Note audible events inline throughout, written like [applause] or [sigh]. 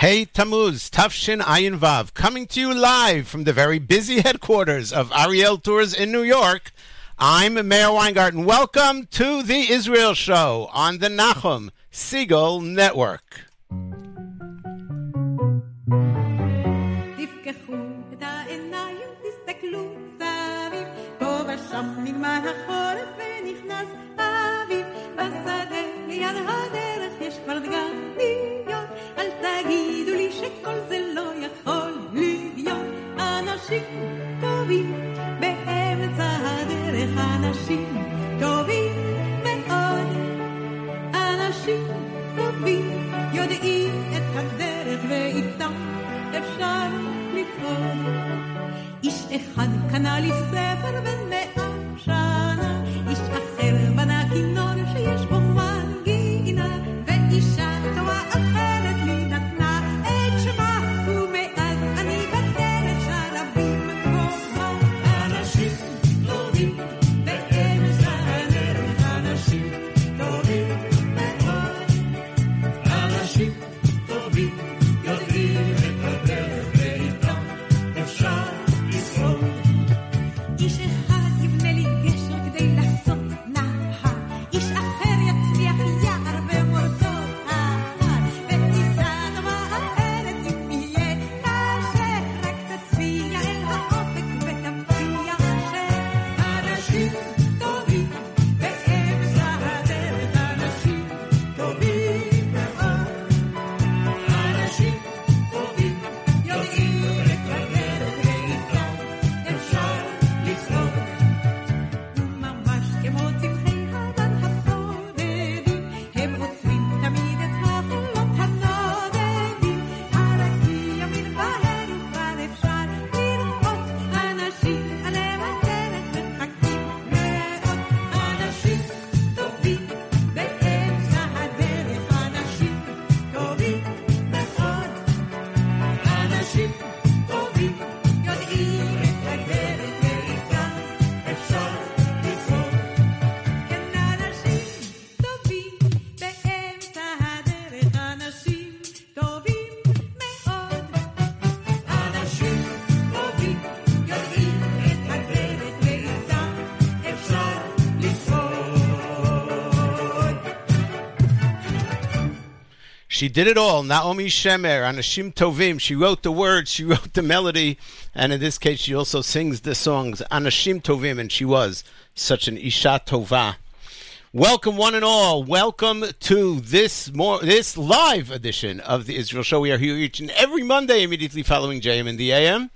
Hey Tammuz, Tav Shin Ayin Vav, coming to you live from the very busy headquarters of Ariel Tours in New York. I'm Meir Weingarten. Welcome to the Israel Show on the Nachum Segal Network. אנשים טובים באמצע הדרך אנשים טובים מאוד. אנשים טובים יודעים את הדרך ואיתם אפשר לפעול. איש אחד קנה לי ספר בן מאה She did it all. Naomi Shemer, Anashim Tovim. She wrote the words, she wrote the melody, and in this case, she also sings the songs Anashim Tovim, and she was such an Isha Tova. Welcome, one and all. Welcome to this more this live edition of the Israel Show. We are here each and every Monday, immediately following JM in the AM.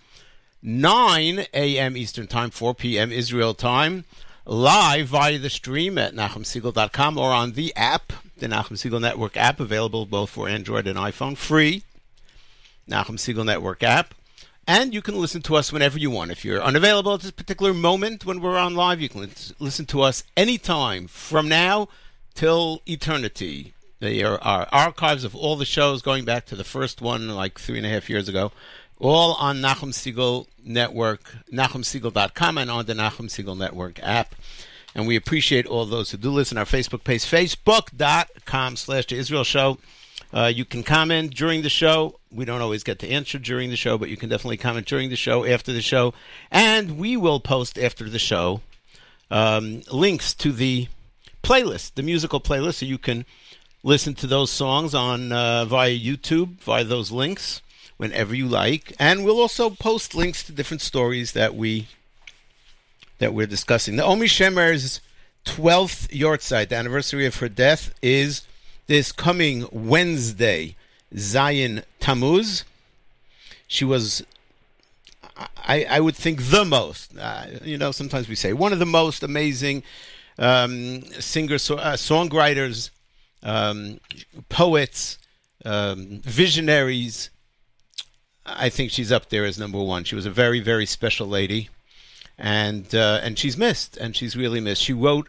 9 a.m. Eastern Time, 4 p.m. Israel Time, live via the stream at NachumSegal.com or on the app, the Nachum Segal Network app, available both for Android and iPhone, free. Nachum Segal Network app. And you can listen to us whenever you want. If you're unavailable at this particular moment when we're on live, you can listen to us anytime from now till eternity. There are archives of all the shows going back to the first one like three and a half years ago, all on Nachum Segal Network, NachumSegal.com, and on the Nachum Segal Network app. And we appreciate all those who do listen. Our Facebook page, facebook.com slash The Israel Show. Uh, you can comment during the show. We don't always get to answer during the show, but you can definitely comment during the show, after the show. And we will post after the show um, links to the playlist, the musical playlist, so you can listen to those songs on uh, via YouTube, via those links, whenever you like. And we'll also post links to different stories that we that we're discussing. Naomi Shemer's 12th yahrzeit, the anniversary of her death, is this coming Wednesday, Zayin Tammuz. She was, I, I would think, the most, uh, you know, sometimes we say one of the most amazing um, singer so, uh, songwriters, um, poets, um, visionaries. I think she's up there as number one. She was a very, very special lady and uh, and she's missed, and she's really missed. She wrote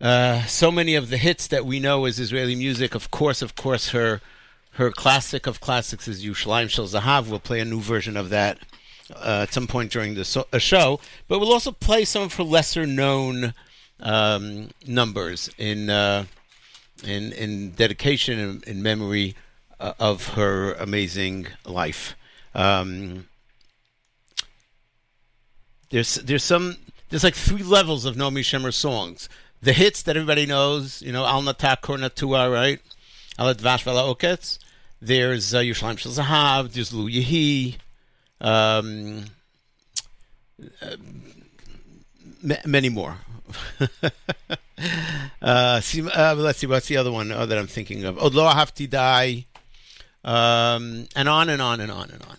uh, so many of the hits that we know as Israeli music. Of course, of course, her her classic of classics is Yerushalayim Shel Zahav. We'll play a new version of that uh, at some point during the so- show, but we'll also play some of her lesser known um, numbers in uh, in in dedication and in memory of her amazing life. Um, there's there's some there's like three levels of Naomi Shemer songs. The hits that everybody knows, you know, Al Natak Kornatua, right? Al Dvash Vala Oketz. There's uh, Yerushalayim Shel Zahav. There's Lu Yehi. Um, uh, ma- many more. [laughs] uh, see, uh, let's see, what's the other one oh, that I'm thinking of? Od Lo Ahavti Dai, um, and on and on and on and on.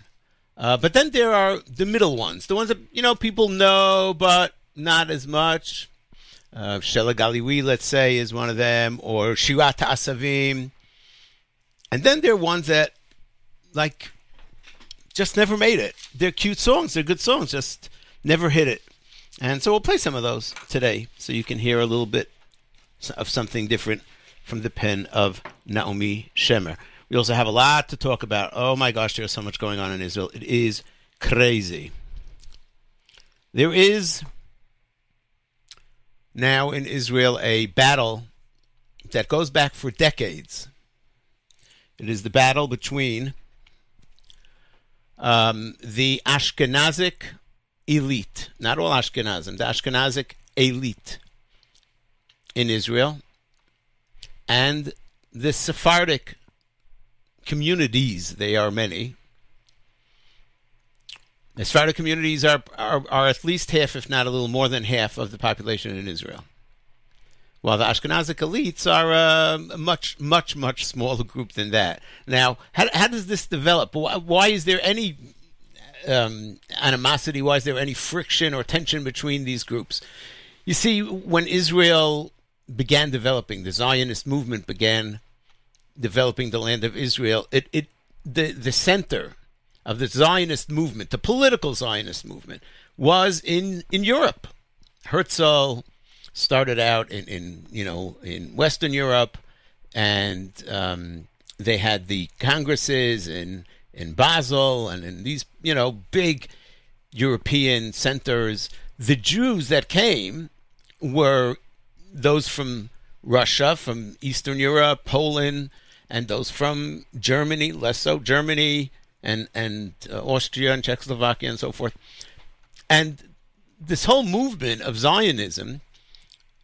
Uh, but then there are the middle ones, the ones that you know people know, but not as much. Uh, Galiwi, let's say, is one of them, or Shirat Asavim. And then there are ones that, like, just never made it. They're cute songs, they're good songs, just never hit it. And so we'll play some of those today so you can hear a little bit of something different from the pen of Naomi Shemer. We also have a lot to talk about. Oh my gosh, there's so much going on in Israel. It is crazy. There is now in Israel a battle that goes back for decades. It is the battle between um, the Ashkenazic elite, not all Ashkenazim, the Ashkenazic elite in Israel, and the Sephardic communities. They are many. The communities are, are, are at least half, if not a little more than half, of the population in Israel. While the Ashkenazic elites are a much, much, much smaller group than that. Now, how, how does this develop? Why, why is there any um, animosity? Why is there any friction or tension between these groups? You see, when Israel began developing, the Zionist movement began developing the land of Israel, it, it the, the center of the Zionist movement, the political Zionist movement, was in, in Europe. Herzl started out in, in you know in Western Europe, and um, they had the congresses in in Basel and in these you know big European centers. The Jews that came were those from Russia, from Eastern Europe, Poland, and those from Germany, less so Germany and and uh, Austria and Czechoslovakia and so forth. And this whole movement of Zionism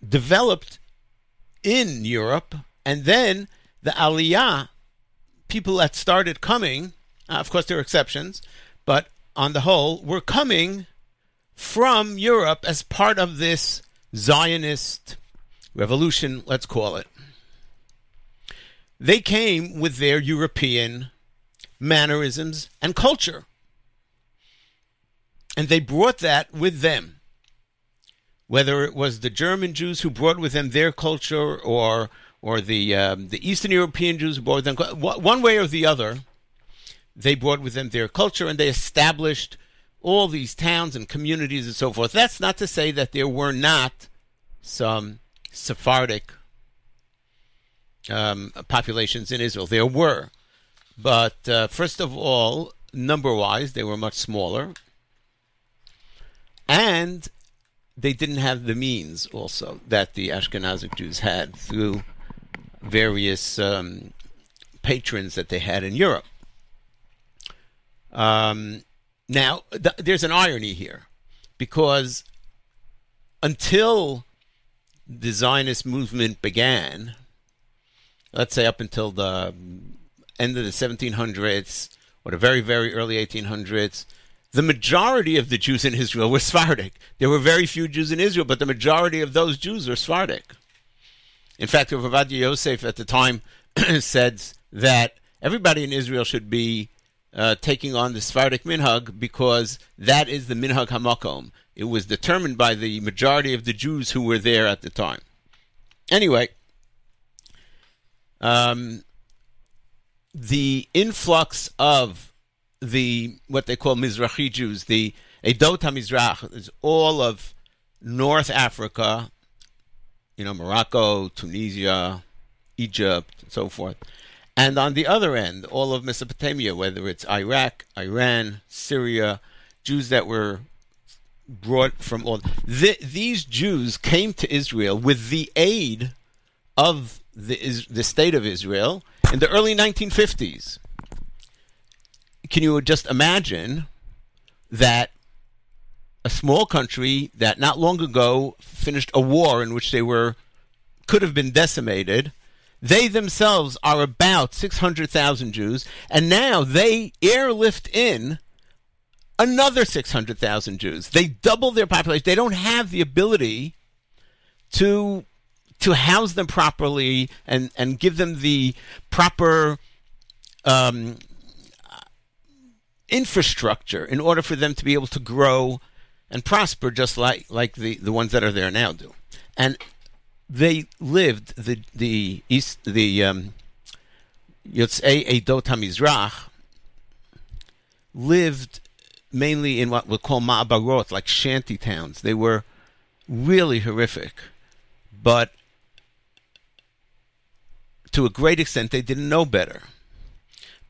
developed in Europe, and then the Aliyah, people that started coming, uh, of course there are exceptions, but on the whole, were coming from Europe as part of this Zionist revolution, let's call it. They came with their European mannerisms and culture. And they brought that with them. Whether it was the German Jews who brought with them their culture or or the um, the Eastern European Jews who brought them one way or the other, they brought with them their culture and they established all these towns and communities and so forth. That's not to say that there were not some Sephardic um, populations in Israel. There were. But uh, first of all, number wise, they were much smaller. And they didn't have the means also that the Ashkenazic Jews had through various um, patrons that they had in Europe. Um, now, th- there's an irony here because until the Zionist movement began, let's say up until the end of the 1700s or the very, very early 1800s, the majority of the Jews in Israel were Sephardic. There were very few Jews in Israel, but the majority of those Jews were Sephardic. In fact, Rav Yosef at the time [clears throat] said that everybody in Israel should be uh, taking on the Sephardic minhag because that is the minhag hamakom. It was determined by the majority of the Jews who were there at the time. Anyway, um, the influx of the what they call Mizrahi Jews, the Edot HaMizrach, is all of North Africa, you know, Morocco, Tunisia, Egypt, and so forth. And on the other end, all of Mesopotamia, whether it's Iraq, Iran, Syria, Jews that were brought from all. these Jews came to Israel with the aid of the the state of Israel in the early 1950s. Can you just imagine that a small country that not long ago finished a war in which they were could have been decimated. They themselves are about 600,000 Jews, and now they airlift in another 600,000 Jews. They double their population. They don't have the ability to to house them properly and, and give them the proper um, infrastructure in order for them to be able to grow and prosper just like, like the, the ones that are there now do. And they lived the the east the um, Yotzei Edot Hamizrach lived mainly in what we call ma'abarot, like shanty towns. They were really horrific, but to a great extent, they didn't know better.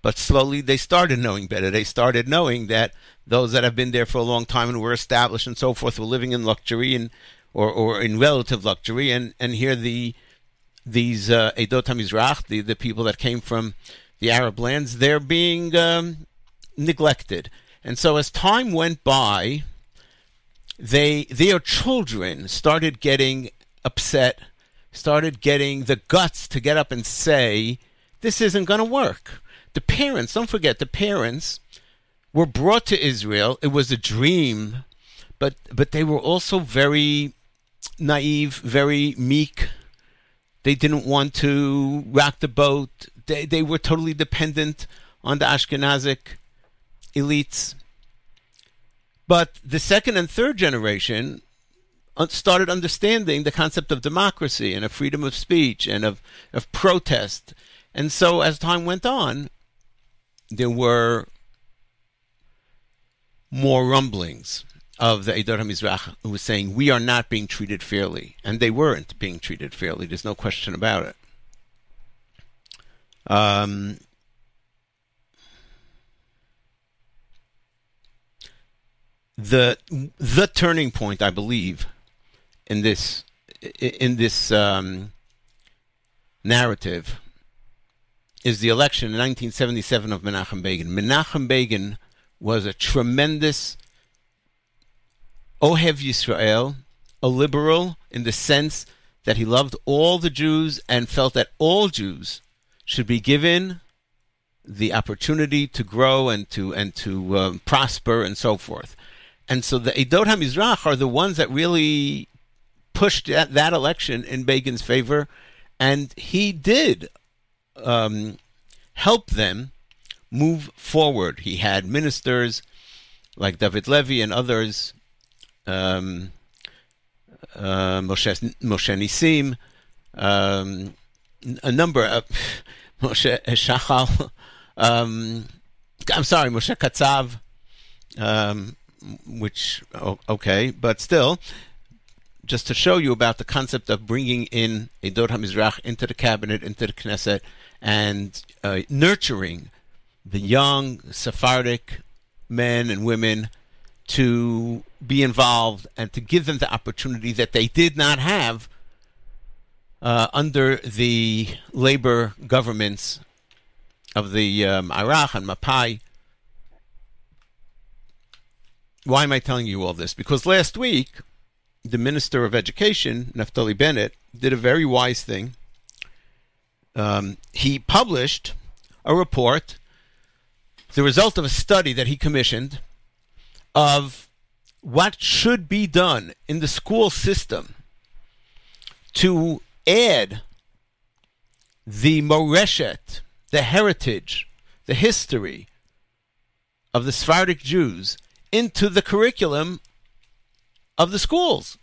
But slowly they started knowing better. They started knowing that those that have been there for a long time and were established and so forth were living in luxury and or, or in relative luxury. And, and here the these uh, Edot HaMizrach, the, the people that came from the Arab lands, they're being um, neglected. And so as time went by, they their children started getting upset, started getting the guts to get up and say, "This isn't going to work." The parents, don't forget, the parents were brought to Israel. It was a dream, but but they were also very naive, very meek. They didn't want to rock the boat. They they were totally dependent on the Ashkenazic elites. But the second and third generation started understanding the concept of democracy and of freedom of speech and of, of protest. And so as time went on, there were more rumblings of the Edot HaMizrach who was saying, we are not being treated fairly. And they weren't being treated fairly. There's no question about it. Um, the the turning point, I believe, in this in this um, narrative is the election in 1977 of Menachem Begin. Menachem Begin was a tremendous Ohev Yisrael, a liberal in the sense that he loved all the Jews and felt that all Jews should be given the opportunity to grow and to and to um, prosper and so forth. And so the Edot HaMizrach are the ones that really pushed that, that election in Begin's favor, and he did um, help them move forward. He had ministers like David Levy and others, um, uh, Moshe, Moshe Nissim, um, a number of [laughs] Moshe Shachal, um, I'm sorry, Moshe Katzav, um, which okay, but still, just to show you about the concept of bringing in a Dor HaMizrach into the cabinet, into the Knesset, and uh, nurturing the young Sephardic men and women to be involved and to give them the opportunity that they did not have uh, under the labor governments of the um, Iraq and Mapai why am I telling you all this? Because last week, the Minister of Education, Naftali Bennett, did a very wise thing. Um, he published a report, the result of a study that he commissioned, of what should be done in the school system to add the moreshet, the heritage, the history of the Sephardic Jews into the curriculum of the schools.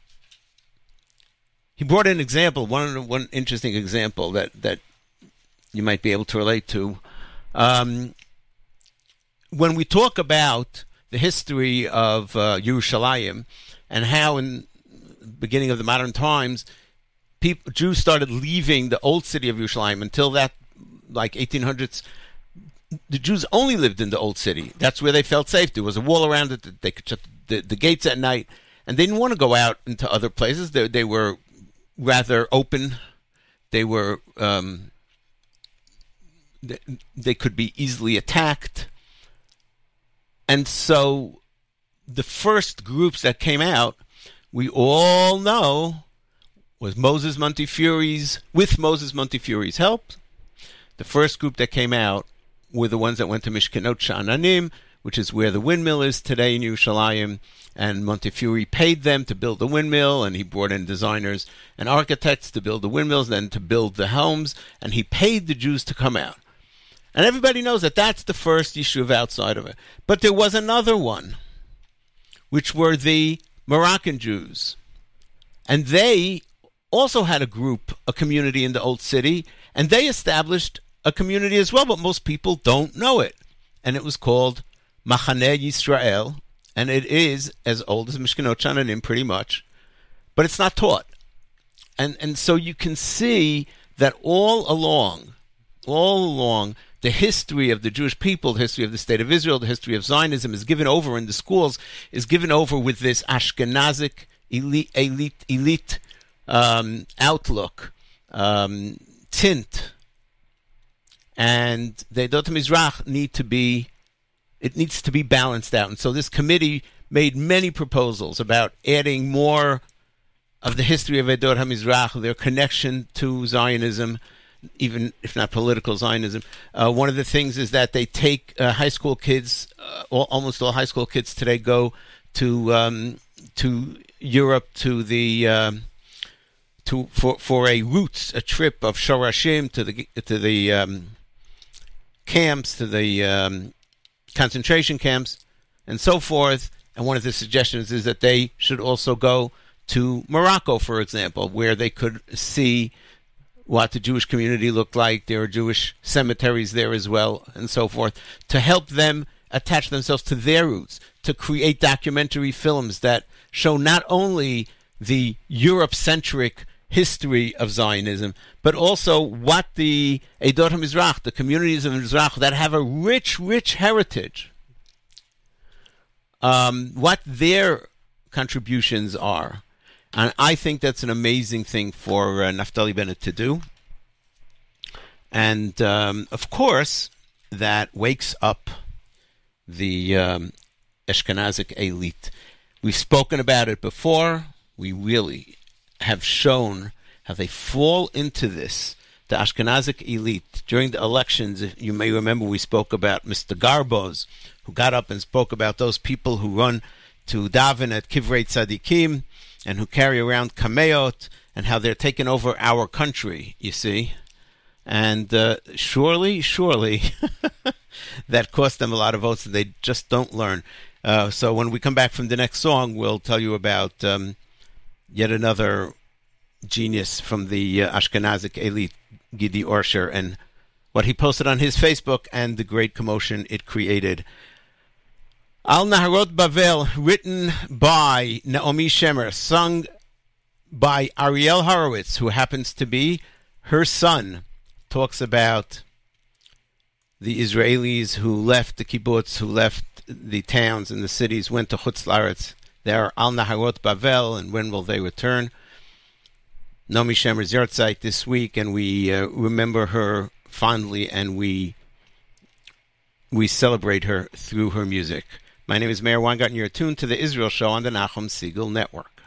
He brought an example, one one interesting example that that you might be able to relate to. Um, when we talk about the history of uh, Yerushalayim and how, in the beginning of the modern times, people, Jews started leaving the old city of Yerushalayim until that, like 1800s, the Jews only lived in the old city. That's where they felt safe. There was a wall around it. That they could shut the, the gates at night, and they didn't want to go out into other places. They, they were rather open they were um, they, they could be easily attacked, and so the first groups that came out, we all know, was Moses Montefiore's with Moses Montefiore's help. The first group that came out were the ones that went to Mishkenot Sha'ananim, which is where the windmill is today in Yerushalayim. And Montefiore paid them to build the windmill, and he brought in designers and architects to build the windmills, then to build the homes, and he paid the Jews to come out. And everybody knows that that's the first yishuv outside of it. But there was another one, which were the Moroccan Jews. And they also had a group, a community in the Old City, and they established a community as well, but most people don't know it. And it was called Machaneh Yisrael, and it is as old as Mishkenot Sha'ananim, pretty much, but it's not taught. And and so you can see that all along, all along, the history of the Jewish people, the history of the state of Israel, the history of Zionism is given over in the schools, is given over with this Ashkenazic elite elite elite um, outlook, um, tint, and the Dot Mizrach need to be it needs to be balanced out. And so this committee made many proposals about adding more of the history of Edot HaMizrach, their connection to Zionism, even if not political Zionism. Uh, one of the things is that they take uh, high school kids, uh, all, almost all high school kids today go to um, to Europe to the um, to for for a roots a trip of Shorashim to the to the um, camps to the um, concentration camps and so forth. And one of the suggestions is that they should also go to Morocco, for example, where they could see what the Jewish community looked like. There are Jewish cemeteries there as well, and so forth, to help them attach themselves to their roots, to create documentary films that show not only the Europe centric history of Zionism, but also what the Edot HaMizrach, the communities of Mizrach that have a rich, rich heritage, um, what their contributions are. And I think that's an amazing thing for uh, Naftali Bennett to do. And um, of course, that wakes up the um, Ashkenazic elite. We've spoken about it before. We really have shown how they fall into this. The Ashkenazic elite during the elections, you may remember, we spoke about Mr. Garbuz, who got up and spoke about those people who run to daven at Kivrei Tzadikim and who carry around kameot and how they're taking over our country. You see, and uh, surely, surely, [laughs] that cost them a lot of votes, and they just don't learn. Uh, so when we come back from the next song, we'll tell you about um, yet another genius from the uh, Ashkenazic elite, Gidi Orsher, and what he posted on his Facebook and the great commotion it created. Al Naharot Bavel, written by Naomi Shemer, sung by Ariel Horowitz, who happens to be her son, talks about the Israelis who left the kibbutz, who left the towns and the cities, went to Chutz Laretz. They're Al Naharot Bavel, and when will they return? Naomi Shemer's yahrzeit this week, and we uh, remember her fondly, and we we celebrate her through her music. My name is Meir Weingarten. You're tuned to the Israel Show on the Nachum Segal Network.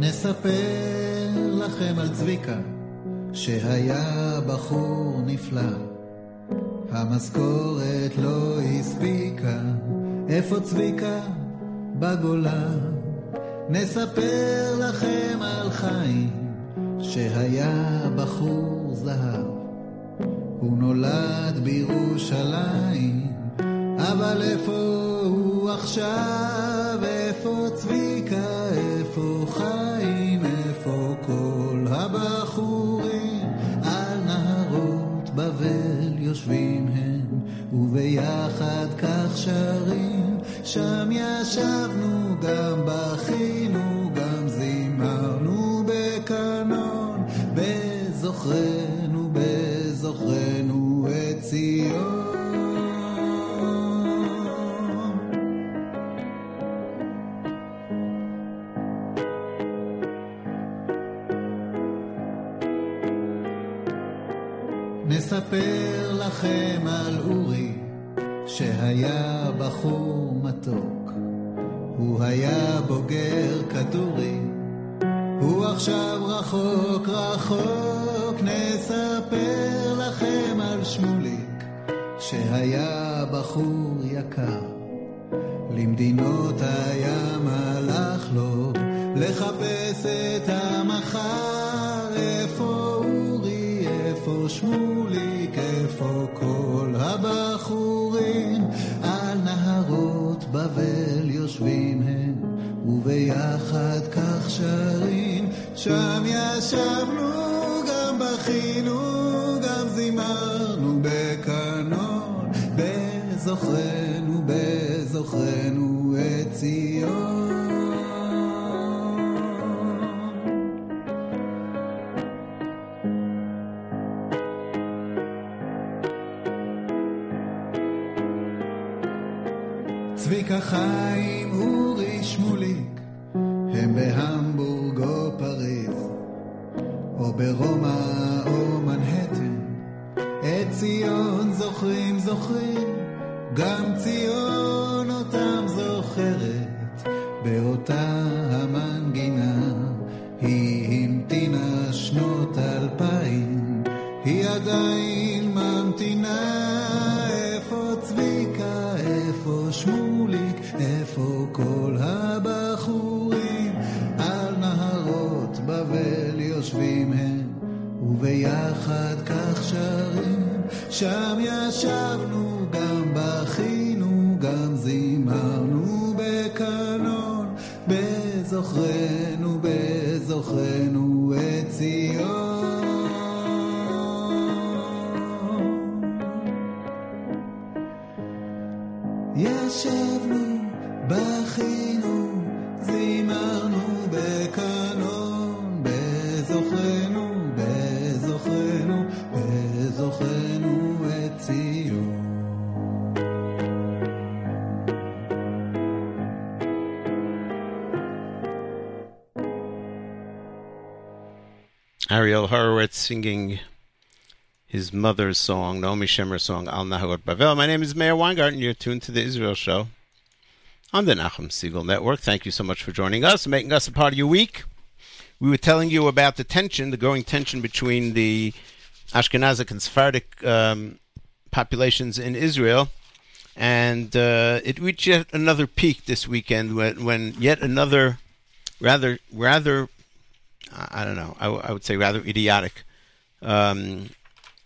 נספר לכם על צביקה, שהיה בחור נפלא. המשכורת לא הספיקה, איפה צביקה? בגולה. נספר לכם על חיים, שהיה בחור זהב. הוא נולד בירושלים, אבל איפה הוא עכשיו? איפה צביקה? הבחורים על נהרות בבל וביחד כך שרים, שם ישבנו גם בכינו, גם זימרנו בקנון, בזוכרנו, שהיה בחור מתוק. הוא היה בוגר כדורי, הוא עכשיו רחוק רחוק. נספר לכם על שמוליק, שהיה בחור יקר. למדינות הים הלך לו לחפש את המחר. איפה אורי, איפה שמוליק, איפה כל הבחורים? נהרות בבל יושבים הם, וביחד כך שרים. שם ישבנו, גם בכינו, גם זימרנו בקנון, בזוכרנו, בזוכרנו את ציון. Ariel Horowitz singing his mother's song, Naomi Shemer's song, Al Naharot Bavel. My name is Meir Weingarten. You're tuned to the Israel Show on the Nachum Segal Network. Thank you so much for joining us making us a part of your week. We were telling you about the tension, the growing tension between the Ashkenazic and Sephardic um, populations in Israel. And uh, it reached yet another peak this weekend when, when yet another rather, rather I don't know. I, w- I would say rather idiotic. Um,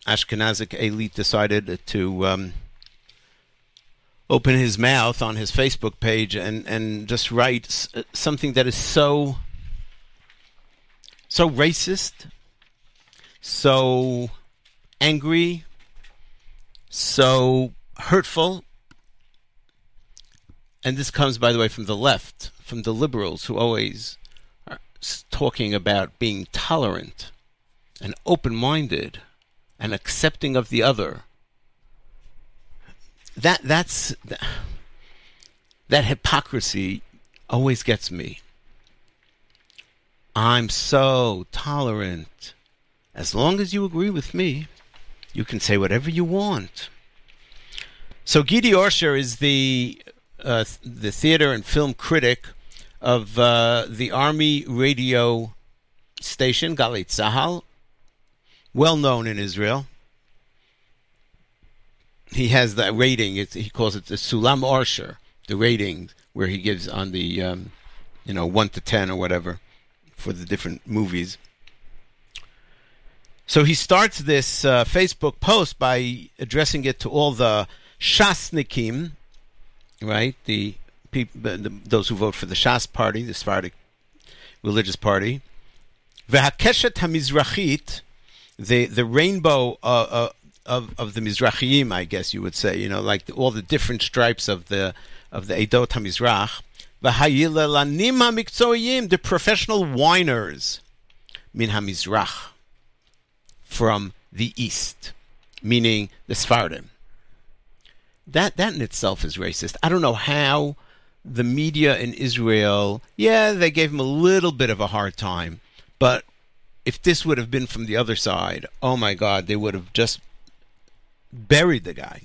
Ashkenazic elite decided to um, open his mouth on his Facebook page and, and just write s- something that is so so racist, so angry, so hurtful. And this comes, by the way, from the left, from the liberals who always talking about being tolerant and open minded and accepting of the other. That that's that hypocrisy always gets me. I'm so tolerant. As long as you agree with me, you can say whatever you want. So Gidi Orsher is the uh, the theater and film critic of uh, the Army radio station Galei Tzahal, well known in Israel. He has that rating. It's, he calls it the Sulam Orsher, the rating where he gives on the um, you know one to ten or whatever for the different movies. So he starts this uh, Facebook post by addressing it to all the Shasnikim, right? The people, the, those who vote for the Shas party, the Sephardic religious party. V'hakeshet hamizrachit, the the rainbow uh, uh, of, of the Mizrachim, I guess you would say, you know, like all the different stripes of the of the Edot HaMizrach. V'hayilelanim hamikzoyim, the professional whiners, min hamizrach, from the east, meaning the Sfardim. That that in itself is racist. I don't know how the media in Israel, yeah, they gave him a little bit of a hard time, but if this would have been from the other side, oh my God, they would have just buried the guy.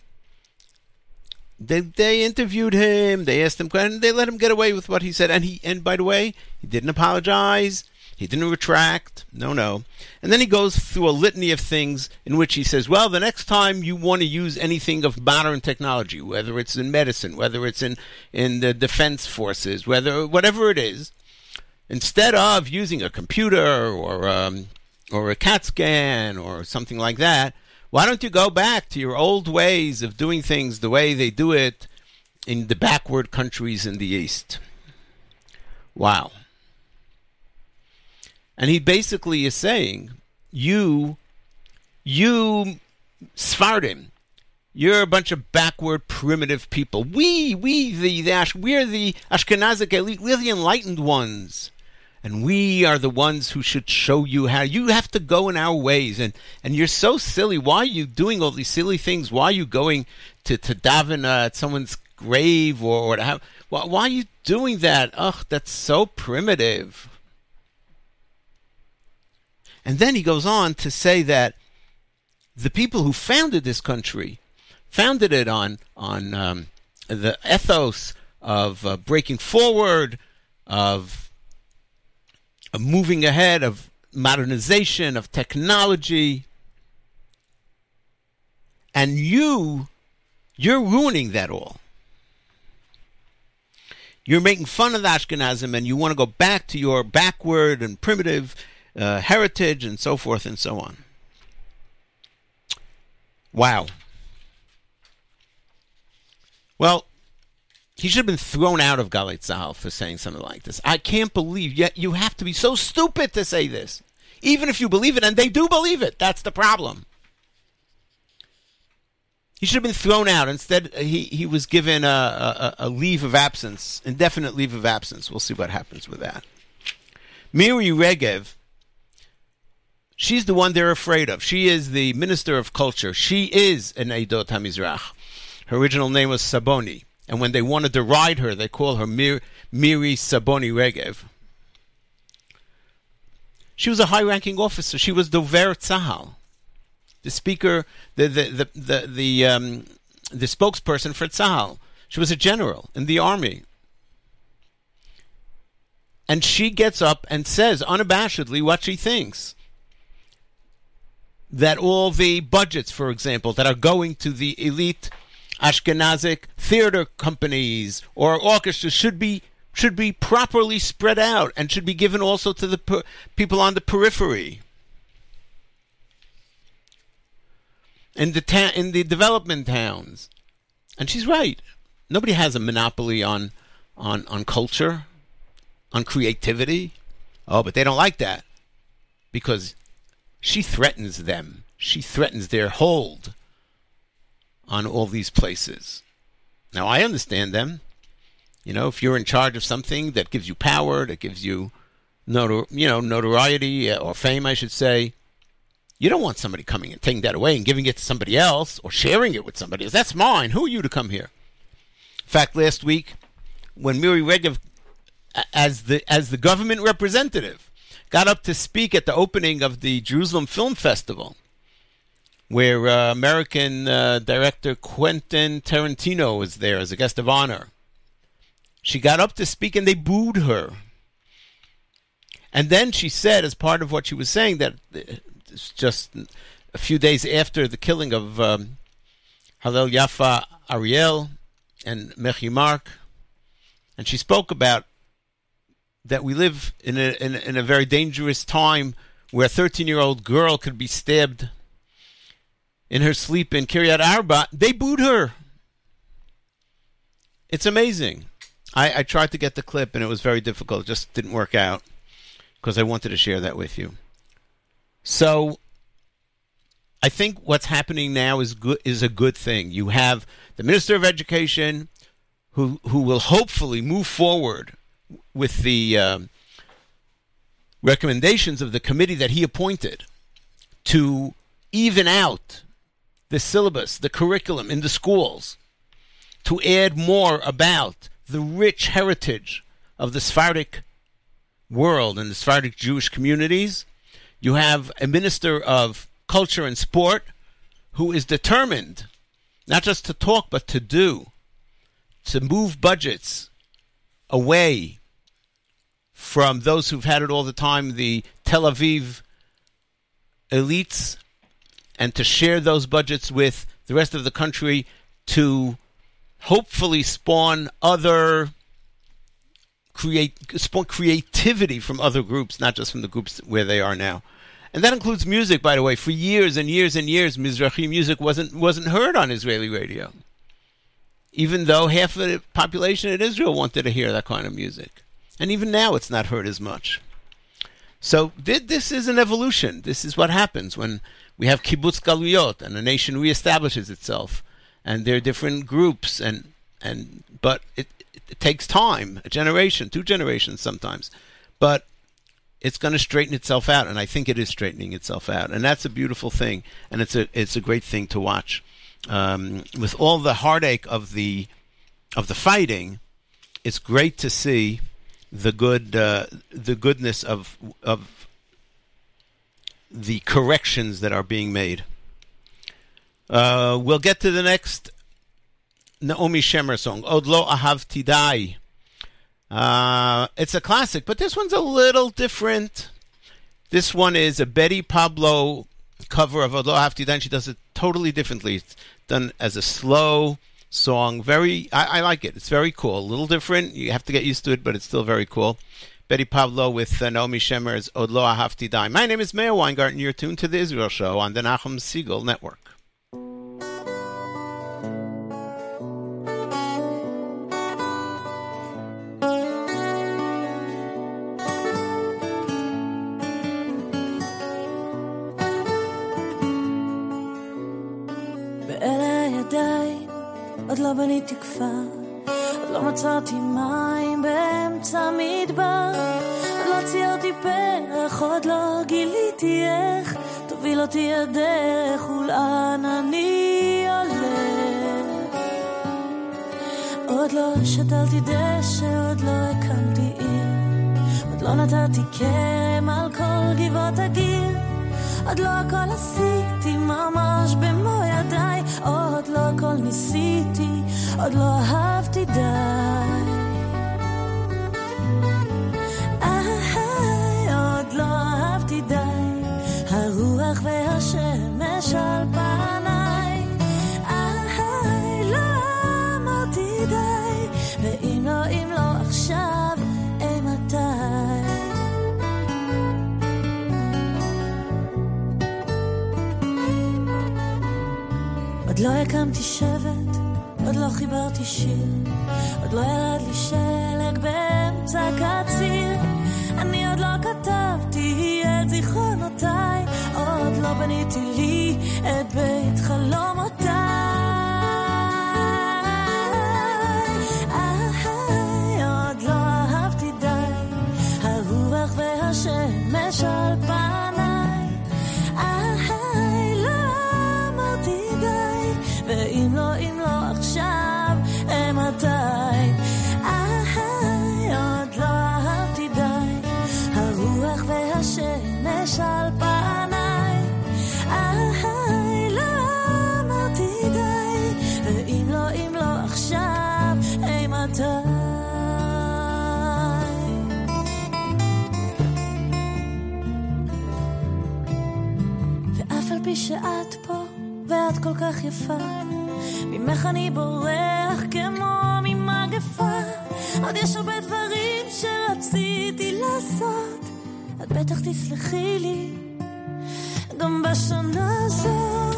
They they interviewed him. They asked him, and they let him get away with what he said. And he and by the way, he didn't apologize. He didn't retract. No, no. And then he goes through a litany of things in which he says, well, the next time you want to use anything of modern technology, whether it's in medicine, whether it's in in the defense forces, whether whatever it is, instead of using a computer or um, or a CAT scan or something like that, why don't you go back to your old ways of doing things the way they do it in the backward countries in the East? Wow. And he basically is saying, you, you Sfardim, you're a bunch of backward, primitive people. We, we, the, the Ash, we're the Ashkenazic elite. We're the enlightened ones. And we are the ones who should show you how. You have to go in our ways. And and you're so silly. Why are you doing all these silly things? Why are you going to to daven uh, at someone's grave or, or to have why, why are you doing that? Ugh that's so primitive and then he goes on to say that the people who founded this country founded it on on um, the ethos of uh, breaking forward of of moving ahead, of modernization, of technology. And you, you're ruining that all. You're making fun of Ashkenazim and you want to go back to your backward and primitive uh, heritage and so forth and so on. Wow. Well, he should have been thrown out of Galei Tzahal for saying something like this. I can't believe yet you have to be so stupid to say this. Even if you believe it, and they do believe it, that's the problem. He should have been thrown out. Instead, he, he was given a, a, a leave of absence, indefinite leave of absence. We'll see what happens with that. Miri Regev, she's the one they're afraid of. She is the minister of culture. She is an Eidot HaMizrach. Her original name was Saboni. And when they want to deride her, they call her Mir- Miri Saboni Regev. She was a high-ranking officer. She was Dover Tzahal, the speaker, the the the the the, um, the spokesperson for Tzahal. She was a general in the army. And she gets up and says unabashedly what she thinks. That all the budgets, for example, that are going to the elite Ashkenazic theater companies or orchestras should be should be properly spread out and should be given also to the per- people on the periphery. In the ta- in the development towns. And she's right. Nobody has a monopoly on on on culture, on creativity. Oh, but they don't like that because she threatens them. She threatens their hold on all these places. Now, I understand them. You know, if you're in charge of something that gives you power, that gives you, notor- you know, notoriety uh, or fame, I should say, you don't want somebody coming and taking that away and giving it to somebody else or sharing it with somebody else. That's mine. Who are you to come here? In fact, last week, when Miri Regev, as the as the government representative, got up to speak at the opening of the Jerusalem Film Festival, where uh, American uh, director Quentin Tarantino was there as a guest of honor. She got up to speak and they booed her. And then she said, as part of what she was saying, that it's just a few days after the killing of um, Yafa Ariel and Miki Mark, and she spoke about that we live in a, in, in a very dangerous time where a 13 year old girl could be stabbed in her sleep in Kiryat Arba, they booed her. It's amazing. I, I tried to get the clip and it was very difficult. It just didn't work out because I wanted to share that with you. So I think what's happening now is good is a good thing. You have the Minister of Education, who who will hopefully move forward with the um, recommendations of the committee that he appointed to even out the syllabus, the curriculum in the schools, to add more about the rich heritage of the Sephardic world and the Sephardic Jewish communities. You have a minister of culture and sport who is determined not just to talk but to do, to move budgets away from those who've had it all the time, the Tel Aviv elites, and to share those budgets with the rest of the country to hopefully spawn other create spawn creativity from other groups, not just from the groups where they are now. And that includes music, by the way. For years and years and years, Mizrahi music wasn't wasn't heard on Israeli radio, even though half of the population in Israel wanted to hear that kind of music. And even now, it's not heard as much. So thi- this is an evolution. This is what happens when we have kibbutz galuyot and a nation reestablishes itself, and there are different groups, and and but it, it takes time, a generation, two generations sometimes, but it's going to straighten itself out, and I think it is straightening itself out, and that's a beautiful thing, and it's a it's a great thing to watch. Um, with all the heartache of the of the fighting, it's great to see the good uh, the goodness of of the corrections that are being made. Uh, we'll get to the next Naomi Shemer song, Od Lo Ahavti Dai. Uh, it's a classic, but this one's a little different. This one is a Betty Pablo cover of Od Lo Ahavti Dai, and she does it totally differently. It's done as a slow song. Very, I, I like it. It's very cool. A little different. You have to get used to it, but it's still very cool. Betty Pablo with uh, Naomi Shemer's Od Lo Ahavti My name is Meir Weingarten. You're tuned to the Israel Show on the Nachum Segal Network. לא בניתי כפר, עוד לא מצאתי מים באמצע מדבר, עוד לא ציירתי פרח, עוד לא גיליתי איך תוביל אותי הדרך ולאן אני הולך. עוד לא שתלתי דשא, עוד לא הקמתי עיר, עוד לא נתתי כרם על כל גבעות הגיר. עוד לא הכל עשיתי ממש במו ידיי, עוד לא הכל ניסיתי, עוד לא אהבתי די. עוד לא אהבתי די, הרוח והשמש על פניי. הקמתי שבט, עוד לא חיברתי שיר, עוד לא ירד לי שלג באמצע קציר. אני עוד לא כתבתי את זיכרונותיי, עוד לא בניתי לי את בית חלומותיי. פי שאת פה, ואת כל כך יפה, ממך אני בורח כמו ממגפה. עוד יש הרבה דברים שרציתי לעשות, את בטח תסלחי לי, גם בשנה הזאת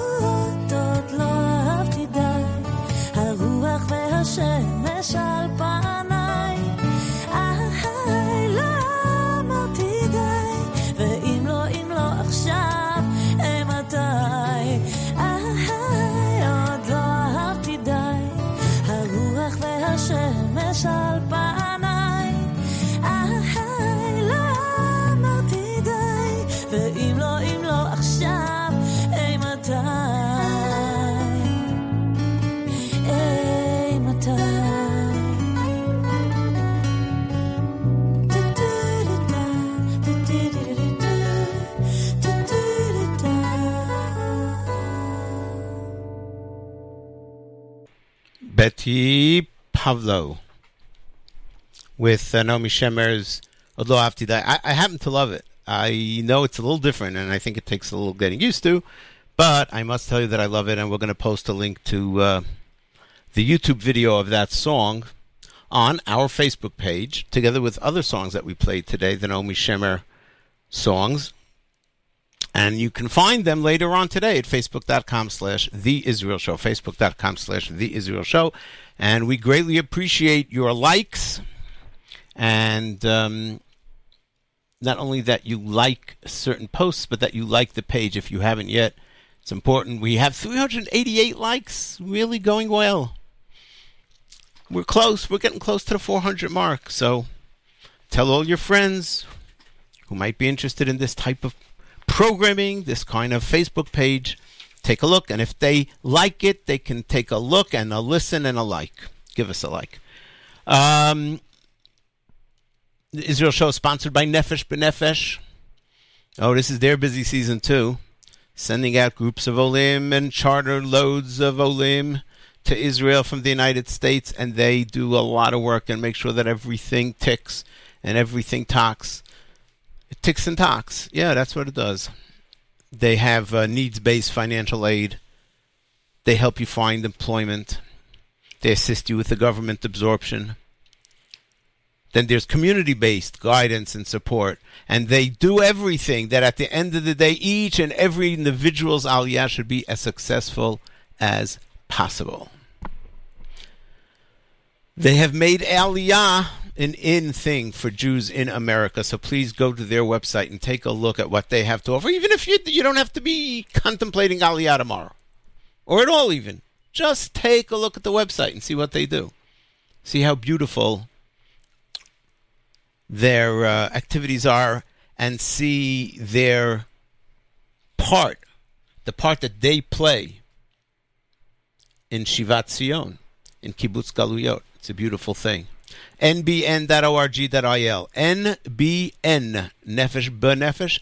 Betty Pavlo with uh, Naomi Shemer's Od Lo Ahavti. I, I happen to love it. I know it's a little different, and I think it takes a little getting used to, but I must tell you that I love it, and we're going to post a link to uh, the YouTube video of that song on our Facebook page, together with other songs that we played today, the Naomi Shemer songs. And you can find them later on today at facebook.com slash the Israel Show, facebook.com slash the Israel Show. And we greatly appreciate your likes and um, not only that you like certain posts, but that you like the page if you haven't yet. It's important. We have 388 likes, really going well. We're close. We're getting close to the 400 mark. So tell all your friends who might be interested in this type of programming, this kind of Facebook page, take a look. And if they like it, they can take a look and a listen and a like. Give us a like. Um, the Israel show is sponsored by Nefesh B'Nefesh. Oh, this is their busy season too. Sending out groups of Olim and charter loads of Olim to Israel from the United States, and they do a lot of work and make sure that everything ticks and everything talks. Ticks and talks. Yeah, that's what it does. They have uh, needs based financial aid. They help you find employment. They assist you with the government absorption. Then there's community based guidance and support. And they do everything that at the end of the day, each and every individual's aliyah should be as successful as possible. They have made aliyah an in thing for Jews in America. So please go to their website and take a look at what they have to offer, even if you, you don't have to be contemplating aliyah tomorrow or at all, even. Just take a look at the website and see what they do. See how beautiful their uh, activities are and see their part, the part that they play in Shivat Zion, in Kibbutz Galuyot. It's a beautiful thing. nbn.org.il. nbn, Nefesh B'Nefesh,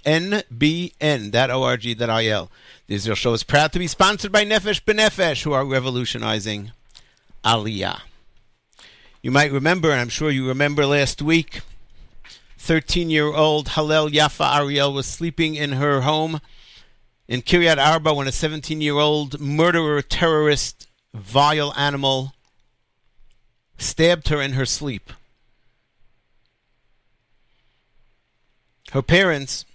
nbn.org.il. The Israel Show is proud to be sponsored by Nefesh B'Nefesh, who are revolutionizing Aliyah. You might remember, and I'm sure you remember last week, 13 year old Hallel Yafa Ariel was sleeping in her home in Kiryat Arba when a 17 year old murderer, terrorist, vile animal stabbed her in her sleep. Her parents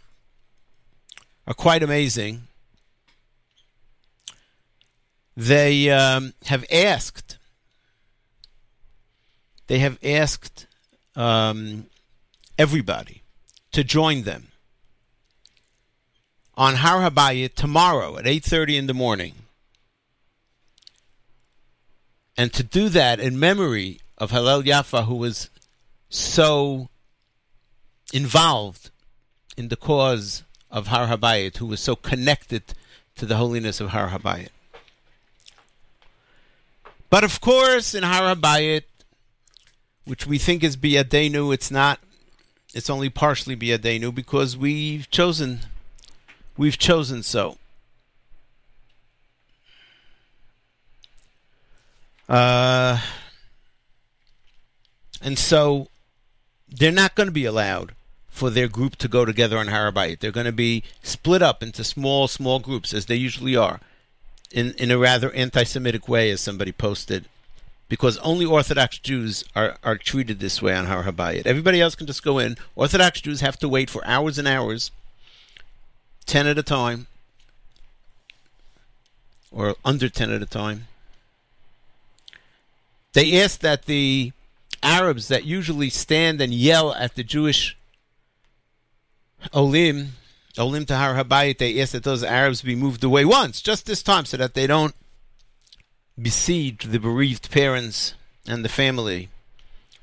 are quite amazing. They um, have asked, they have asked um, everybody to join them on Har Habayit tomorrow at 8:30 in the morning. And to do that in memory of Hallel Yafa who was so involved in the cause of Har Habayit, who was so connected to the holiness of Har Habayit. But of course, in Har Habayit, which we think is Biyadenu, it's not it's only partially biyadenu because we've chosen we've chosen so. Uh, and so they're not going to be allowed for their group to go together on Har Habayit. They're going to be split up into small, small groups, as they usually are, in, in a rather anti Semitic way, as somebody posted because only Orthodox Jews are, are treated this way on Har Habayit. Everybody else can just go in. Orthodox Jews have to wait for hours and hours, 10 at a time, or under 10 at a time. They ask that the Arabs that usually stand and yell at the Jewish Olim, Olim Tahar Habayit, they ask that those Arabs be moved away once, just this time, so that they don't besiege the bereaved parents and the family.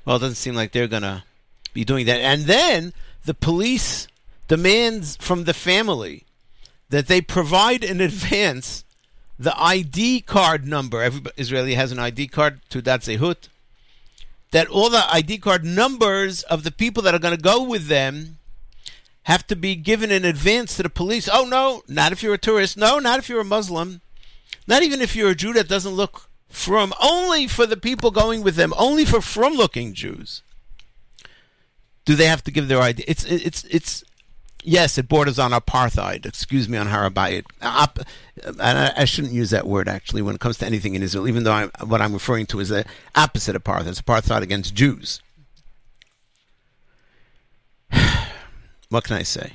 Well, it doesn't seem like they're going to be doing that. And then the police demands from the family that they provide in advance the ID card number. Every Israeli has an ID card, Teudat Zehut. That all the ID card numbers of the people that are going to go with them have to be given in advance to the police. Oh, no, not if you're a tourist. No, not if you're a Muslim. Not even if you're a Jew that doesn't look from only for the people going with them, only for from looking Jews. Do they have to give their ID? It's it's it's yes, it borders on apartheid. Excuse me on Har Habayit. I, I shouldn't use that word actually when it comes to anything in Israel, even though I, what I'm referring to is the opposite of apartheid. It's apartheid against Jews. [sighs] what can I say?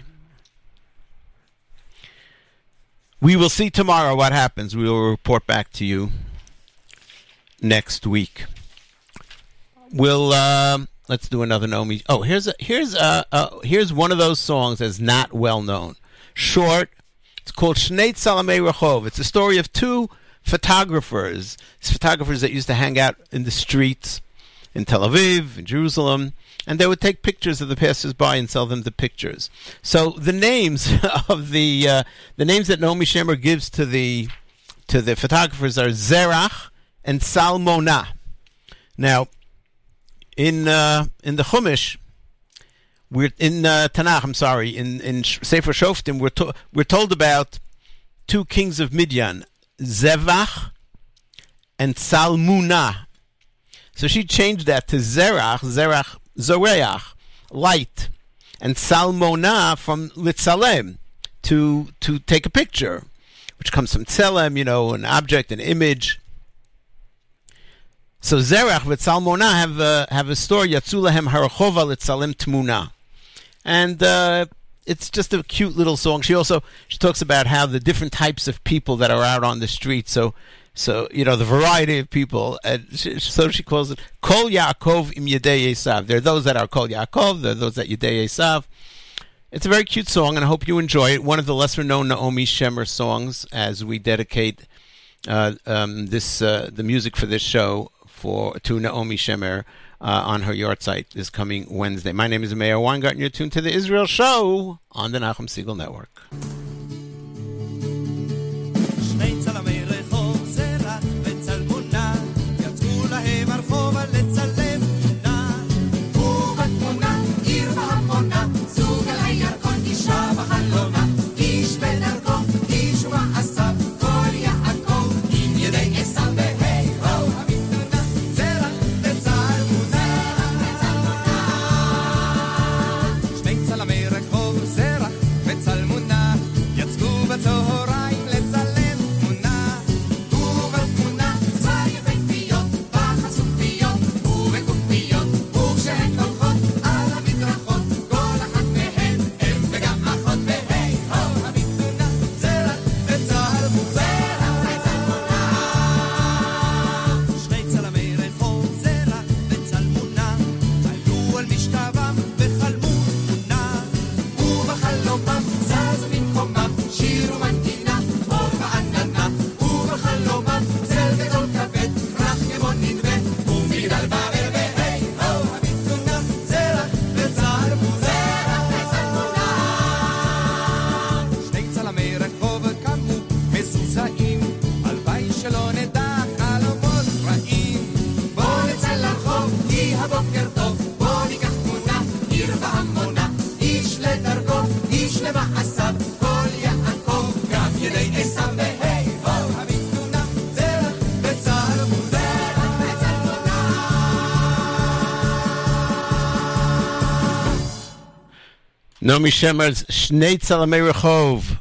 We will see tomorrow what happens. We will report back to you next week. We'll um, let's do another Naomi. Oh, here's a, here's a, uh, here's one of those songs that's not well known. Short. It's called Shnei Tzalamei Rehov. It's a story of two photographers. Photographers that used to hang out in the streets in Tel Aviv, in Jerusalem, and they would take pictures of the passers-by and sell them the pictures. So the names [laughs] of the uh, the names that Naomi Shemer gives to the to the photographers are Zerach and Salmona. Now, in uh, in the Chumash, we're in uh, Tanakh. I'm sorry, in in Sefer Shoftim, we're to, we're told about two kings of Midian, Zevach and Salmuna. So she changed that to Zerach, Zerach, Zoreach, light, and Salmona from Litzalem, to to take a picture, which comes from Tselem, you know, an object, an image. So Zerach Salmona have a, have a story, Yatzulahem Harachova Litzalem Tmuna. And uh, it's just a cute little song. She also she talks about how the different types of people that are out on the street. So so you know the variety of people, and she, so she calls it Kol Yaakov im Yedei Esav. There are those that are Kol Yaakov. There are those that Yedei Esav. It's a very cute song, and I hope you enjoy it. One of the lesser-known Naomi Shemer songs, as we dedicate uh, um, this uh, the music for this show for to Naomi Shemer uh, on her yahrzeit this coming Wednesday. My name is Meir Weingarten. You're tuned to the Israel Show on the Nachum Segal Network. Naomi Shemer's Shnei Tzalamei Rehov.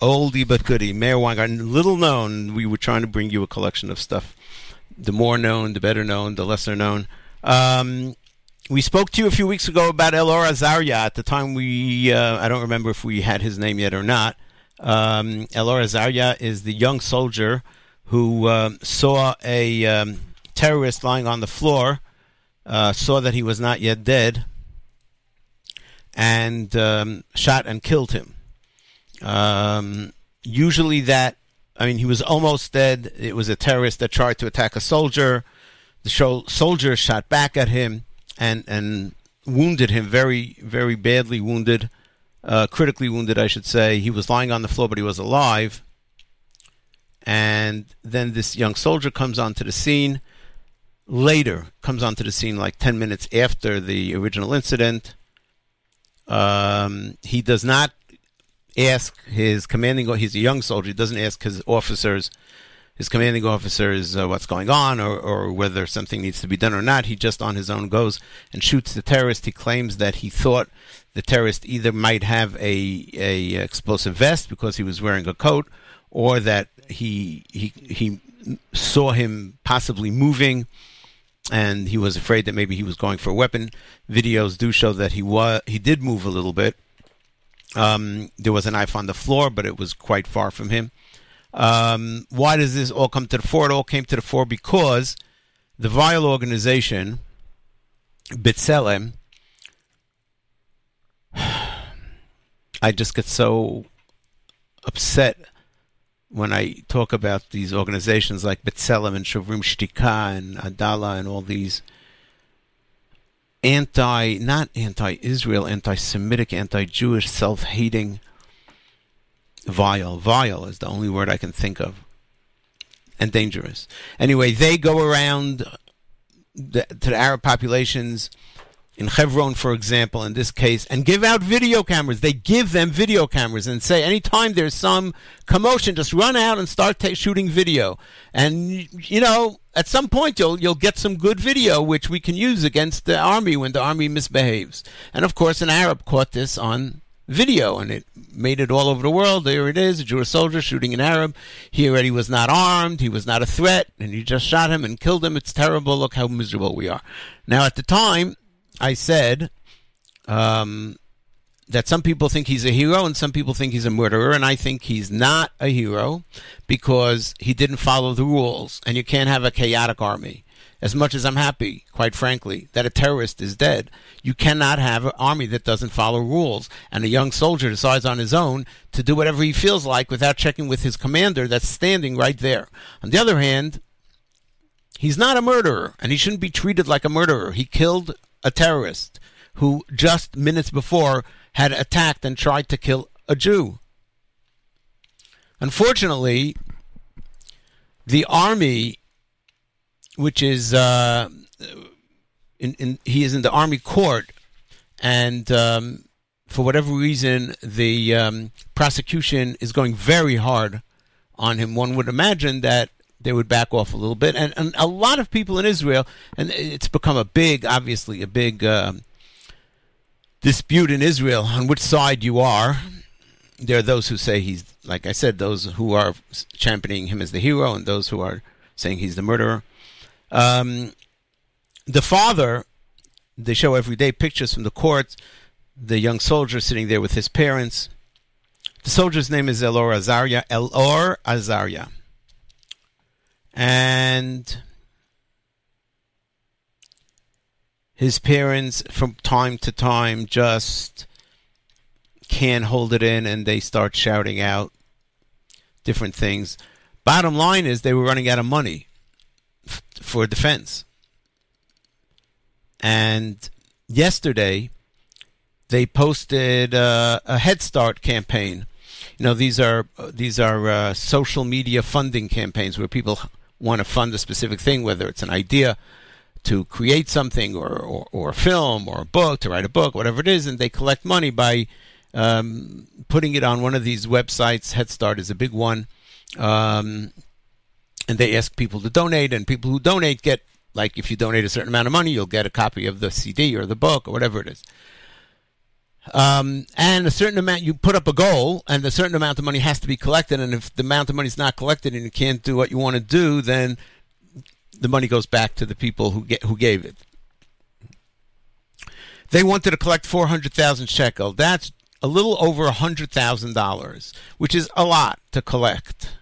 Oldie but goodie. Meir Weingarten. Little known. We were trying to bring you a collection of stuff. The more known, the better known, the lesser known. Um, we spoke to you a few weeks ago about Elor Azaria. At the time, we uh, I don't remember if we had his name yet or not. Um, Elor Azaria is the young soldier who um, saw a um, terrorist lying on the floor, uh, saw that he was not yet dead, and um, shot and killed him. Um, usually, that I mean, he was almost dead. It was a terrorist that tried to attack a soldier. The soldier shot back at him and and wounded him very very badly wounded, uh, critically wounded, I should say. He was lying on the floor, but he was alive. And then this young soldier comes onto the scene. Later, comes onto the scene like ten minutes after the original incident. Um, he does not ask his commanding. He's a young soldier. He doesn't ask his officers his commanding officers uh, what's going on or, or whether something needs to be done or not. He just on his own goes and shoots the terrorist. He claims that he thought the terrorist either might have a a explosive vest because he was wearing a coat, or that he he he saw him possibly moving and he was afraid that maybe he was going for a weapon. Videos do show that he was he did move a little bit. Um, there was a knife on the floor, but it was quite far from him. Um, why does this all come to the fore? It all came to the fore because the vile organization, B'Tselem, [sighs] I just get so upset when I talk about these organizations like B'Tselem and Shovrim Shtika and Adalah and all these anti, not anti-Israel, anti-Semitic, anti-Jewish, self-hating, vile, vile is the only word I can think of, and dangerous. Anyway, they go around the, to the Arab populations in Hebron, for example, in this case, and give out video cameras. They give them video cameras and say, anytime there's some commotion, just run out and start ta- shooting video. And you know, at some point, you'll you'll get some good video which we can use against the army when the army misbehaves. And of course, an Arab caught this on video, and it made it all over the world. There it is, a Jewish soldier shooting an Arab. He already was not armed. He was not a threat, and he just shot him and killed him. It's terrible. Look how miserable we are. Now, at the time, I said um, that some people think he's a hero and some people think he's a murderer, and I think he's not a hero because he didn't follow the rules, and you can't have a chaotic army. As much as I'm happy, quite frankly, that a terrorist is dead, you cannot have an army that doesn't follow rules. And a young soldier decides on his own to do whatever he feels like without checking with his commander that's standing right there. On the other hand, he's not a murderer, and he shouldn't be treated like a murderer. He killed a terrorist who just minutes before had attacked and tried to kill a Jew. Unfortunately, the army, which is uh, in, in, he is in the army court, and um, for whatever reason, the um, prosecution is going very hard on him. One would imagine that they would back off a little bit. And, and a lot of people in Israel, and it's become a big, obviously, a big um dispute in Israel on which side you are. There are those who say he's, like I said, those who are championing him as the hero, and those who are saying he's the murderer. Um, the father, they show every day pictures from the court. The young soldier sitting there with his parents. The soldier's name is Elor Azaria. Elor Azaria and his parents from time to time just can't hold it in and they start shouting out different things. Bottom line is they were running out of money f- for defense. And yesterday they posted uh, a head start campaign. You know these are these are uh, social media funding campaigns where people want to fund a specific thing, whether it's an idea to create something or, or, or a film or a book, to write a book, whatever it is, and they collect money by um, putting it on one of these websites. Head Start is a big one. Um, and they ask people to donate, and people who donate get, like, if you donate a certain amount of money, you'll get a copy of the CD or the book or whatever it is. Um, and a certain amount, you put up a goal, and a certain amount of money has to be collected. And if the amount of money is not collected and you can't do what you want to do, then the money goes back to the people who get who gave it. They wanted to collect four hundred thousand shekel. That's a little over hundred thousand dollars, which is a lot to collect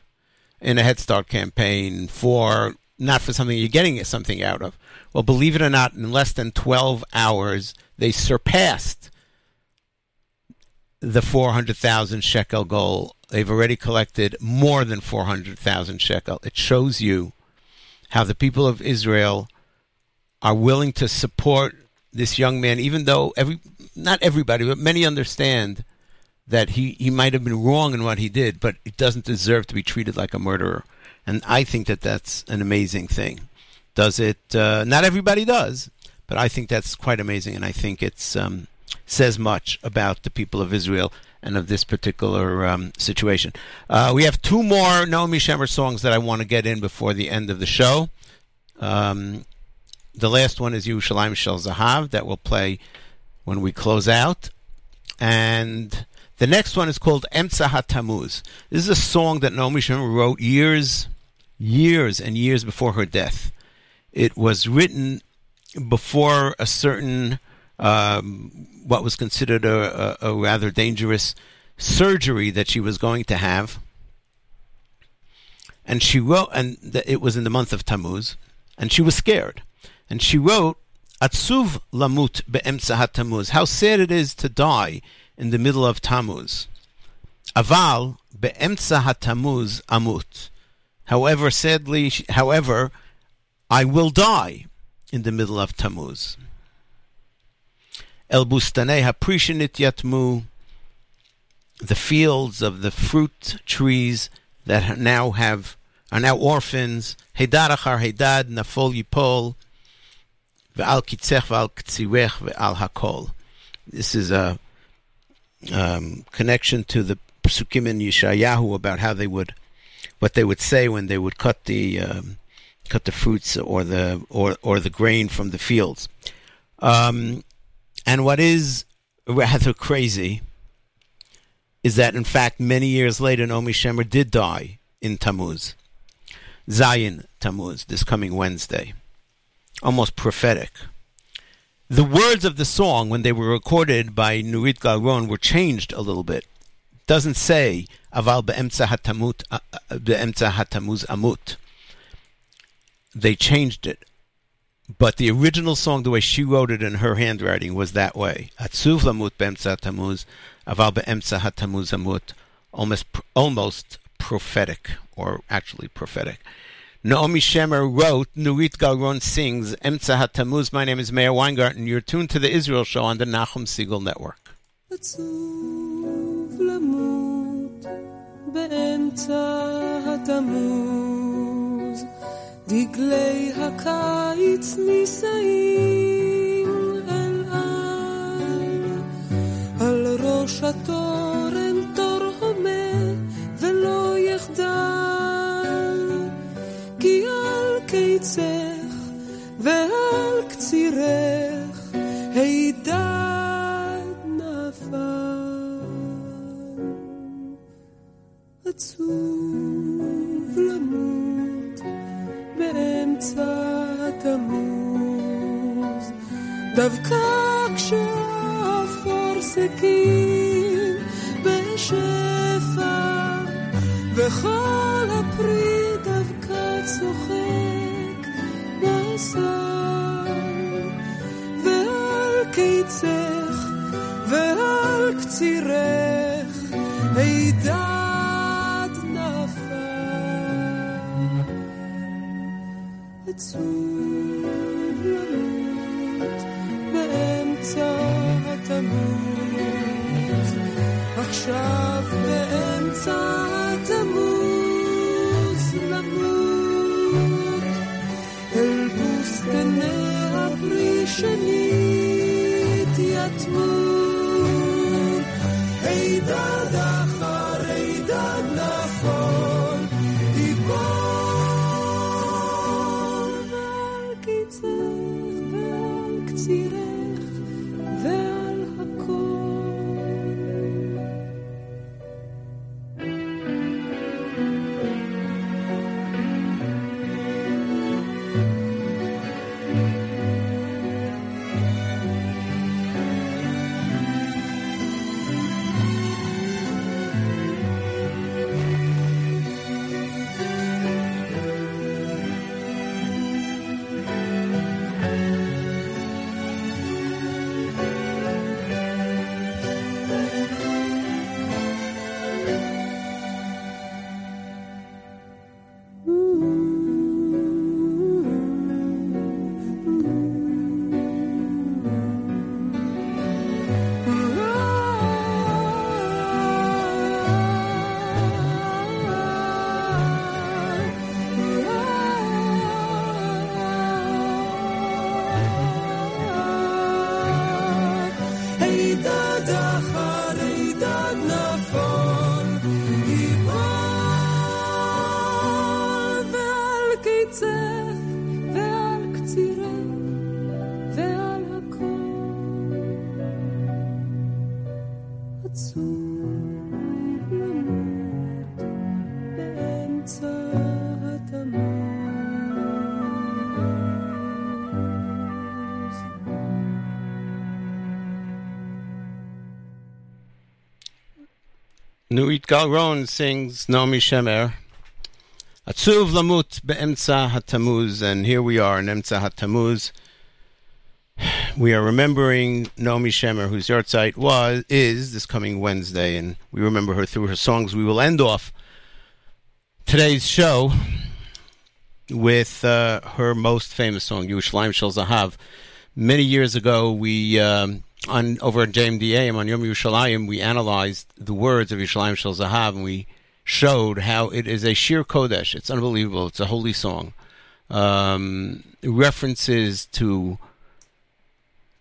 in a Head Start campaign for not for something you're getting something out of. Well, believe it or not, in less than twelve hours, they surpassed the 400,000 shekel goal. They've already collected more than 400,000 shekel. It shows you how the people of Israel are willing to support this young man, even though every not everybody, but many understand that he, he might have been wrong in what he did, but he doesn't deserve to be treated like a murderer. And I think that that's an amazing thing. Does it? Uh, not everybody does, but I think that's quite amazing, and I think it's um, says much about the people of Israel and of this particular um, situation. Uh, we have two more Naomi Shemer songs that I want to get in before the end of the show. Um, the last one is Yerushalayim Shel Zahav that we'll play when we close out. And the next one is called Emtza HaTamuz. This is a song that Naomi Shemer wrote years, years and years before her death. It was written before a certain, um, what was considered a, a, a rather dangerous surgery that she was going to have. And she wrote, and th- it was in the month of Tammuz, and she was scared. And she wrote, Atsuv lamut be'emtza haTammuz. How sad it is to die in the middle of Tammuz. Aval be'emtza haTammuz amut. However, sadly, however, I will die in the middle of Tammuz. El bustanei haprishinit yatmu. The fields of the fruit trees that now have are now orphans. Hedad achar hedad nafol yipol. Ve'al kitzech ve'al ktzirech ve'al hakol. This is a um, connection to the psukim in Yeshayahu about how they would, what they would say when they would cut the um, cut the fruits or the or or the grain from the fields. Um, and what is rather crazy is that in fact many years later Naomi Shemer did die in Tammuz. Zayin Tammuz, this coming Wednesday. Almost prophetic. The words of the song, when they were recorded by Nurit Galron, were changed a little bit. Doesn't say Aval be'emtza hatamut be'emtza hatamuz amut. They changed it, but the original song, the way she wrote it in her handwriting, was that way. Atzuv lamut be'emtza tamuz, aval be'emtza hatamuz amut, almost, almost prophetic, or actually prophetic. Naomi Shemer wrote, Nurit Galron sings, Emtza hatamuz, my name is Meir Weingarten, you're tuned to the Israel Show on the Nachum Segal Network. Atzuv lamut hatamuz דגלי הקיץ נישאים אל על, על ראש התורן תור הומה ולא יחדל, כי על קיצך ועל קצירך הידד נפל. עצוב למות באמצע התמוז, דווקא כשהאפור סכין בשפע, וכל הפרי דווקא צוחק בסל, ועל קיצך ועל קצירך הידד עצוב למות באמצע התמוז, עכשיו באמצע התמוז למות, אל בוסתני הפרי שנית יתמו. Nurit Galron sings Naomi Shemer. Atzuv Lamut Be'emtza HaTamuz. And here we are in Emtza. We are remembering Naomi Shemer, whose yahrzeit was is this coming Wednesday, and we remember her through her songs. We will end off today's show with uh, her most famous song, Yerushalayim Shel Zahav. Many years ago, we um, on over at JMDA on Yom Yerushalayim, we analyzed the words of Yerushalayim Shel Zahav, and we showed how it is a sheer kodesh. It's unbelievable. It's a holy song. Um, references to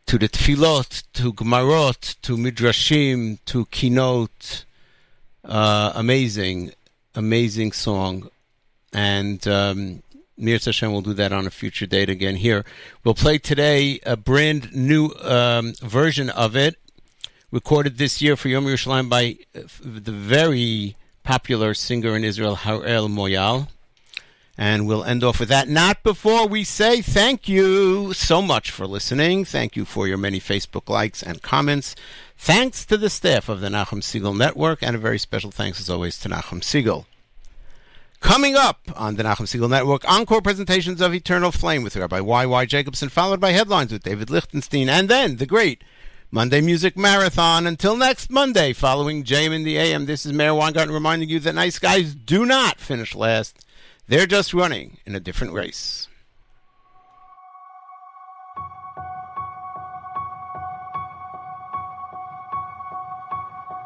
to the tefillot, to gemarot, to midrashim, to kinot. Uh, amazing, amazing song. And um, Mir Hashem will do that on a future date again here. We'll play today a brand new um, version of it, recorded this year for Yom Yerushalayim by uh, the very popular singer in Israel, Harel Moyal. And we'll end off with that. Not before we say thank you so much for listening. Thank you for your many Facebook likes and comments. Thanks to the staff of the Nachum Segal Network, and a very special thanks, as always, to Nachum Segal. Coming up on the Nachum Segal Network, encore presentations of Eternal Flame with Rabbi Y.Y. Jacobson, followed by headlines with David Lichtenstein, and then the great Monday Music Marathon. Until next Monday, following JM in the AM, this is Meir Weingarten reminding you that nice guys do not finish last. They're just running in a different race.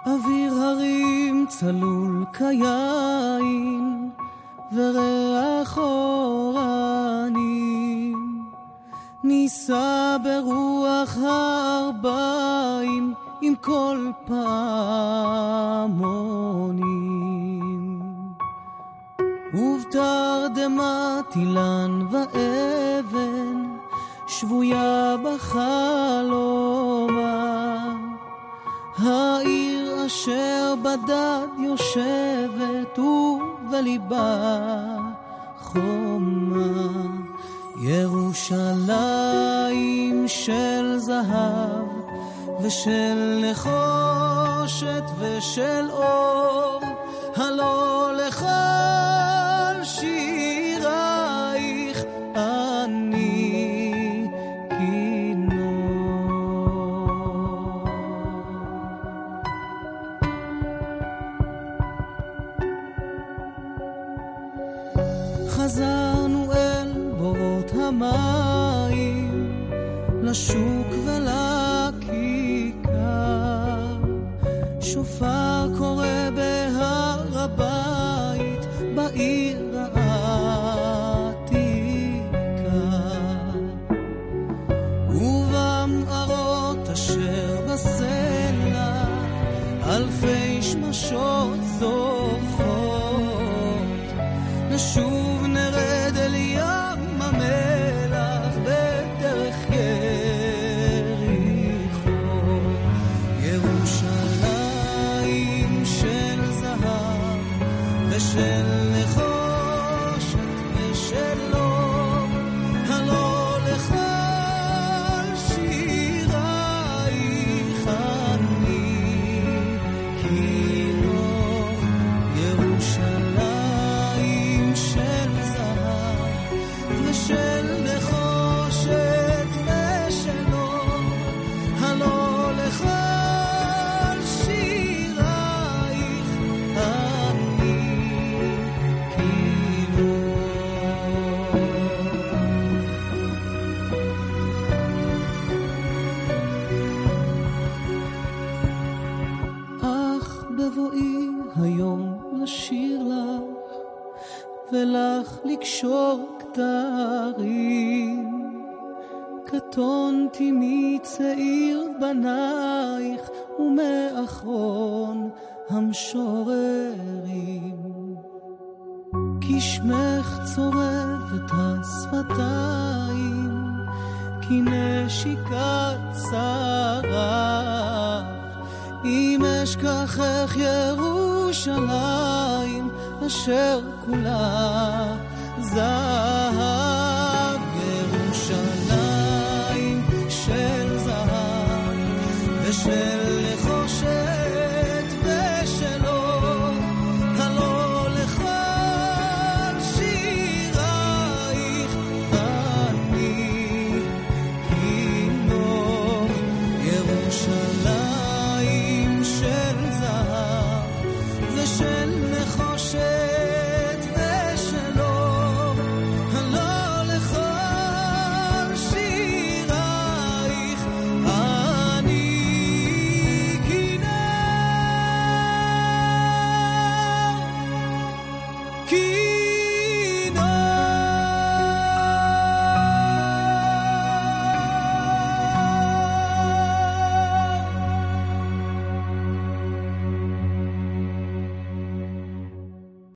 אוויר הרים צלול כיין וריח אורנים נישא ברוח הארבעים עם כל פעמונים. ובתרדמת אילן ואבן שבויה בחלומה. העיר אשר בדד יושבת ובליבה חומה ירושלים של זהב ושל נחושת ושל אור הלא לכל 树 la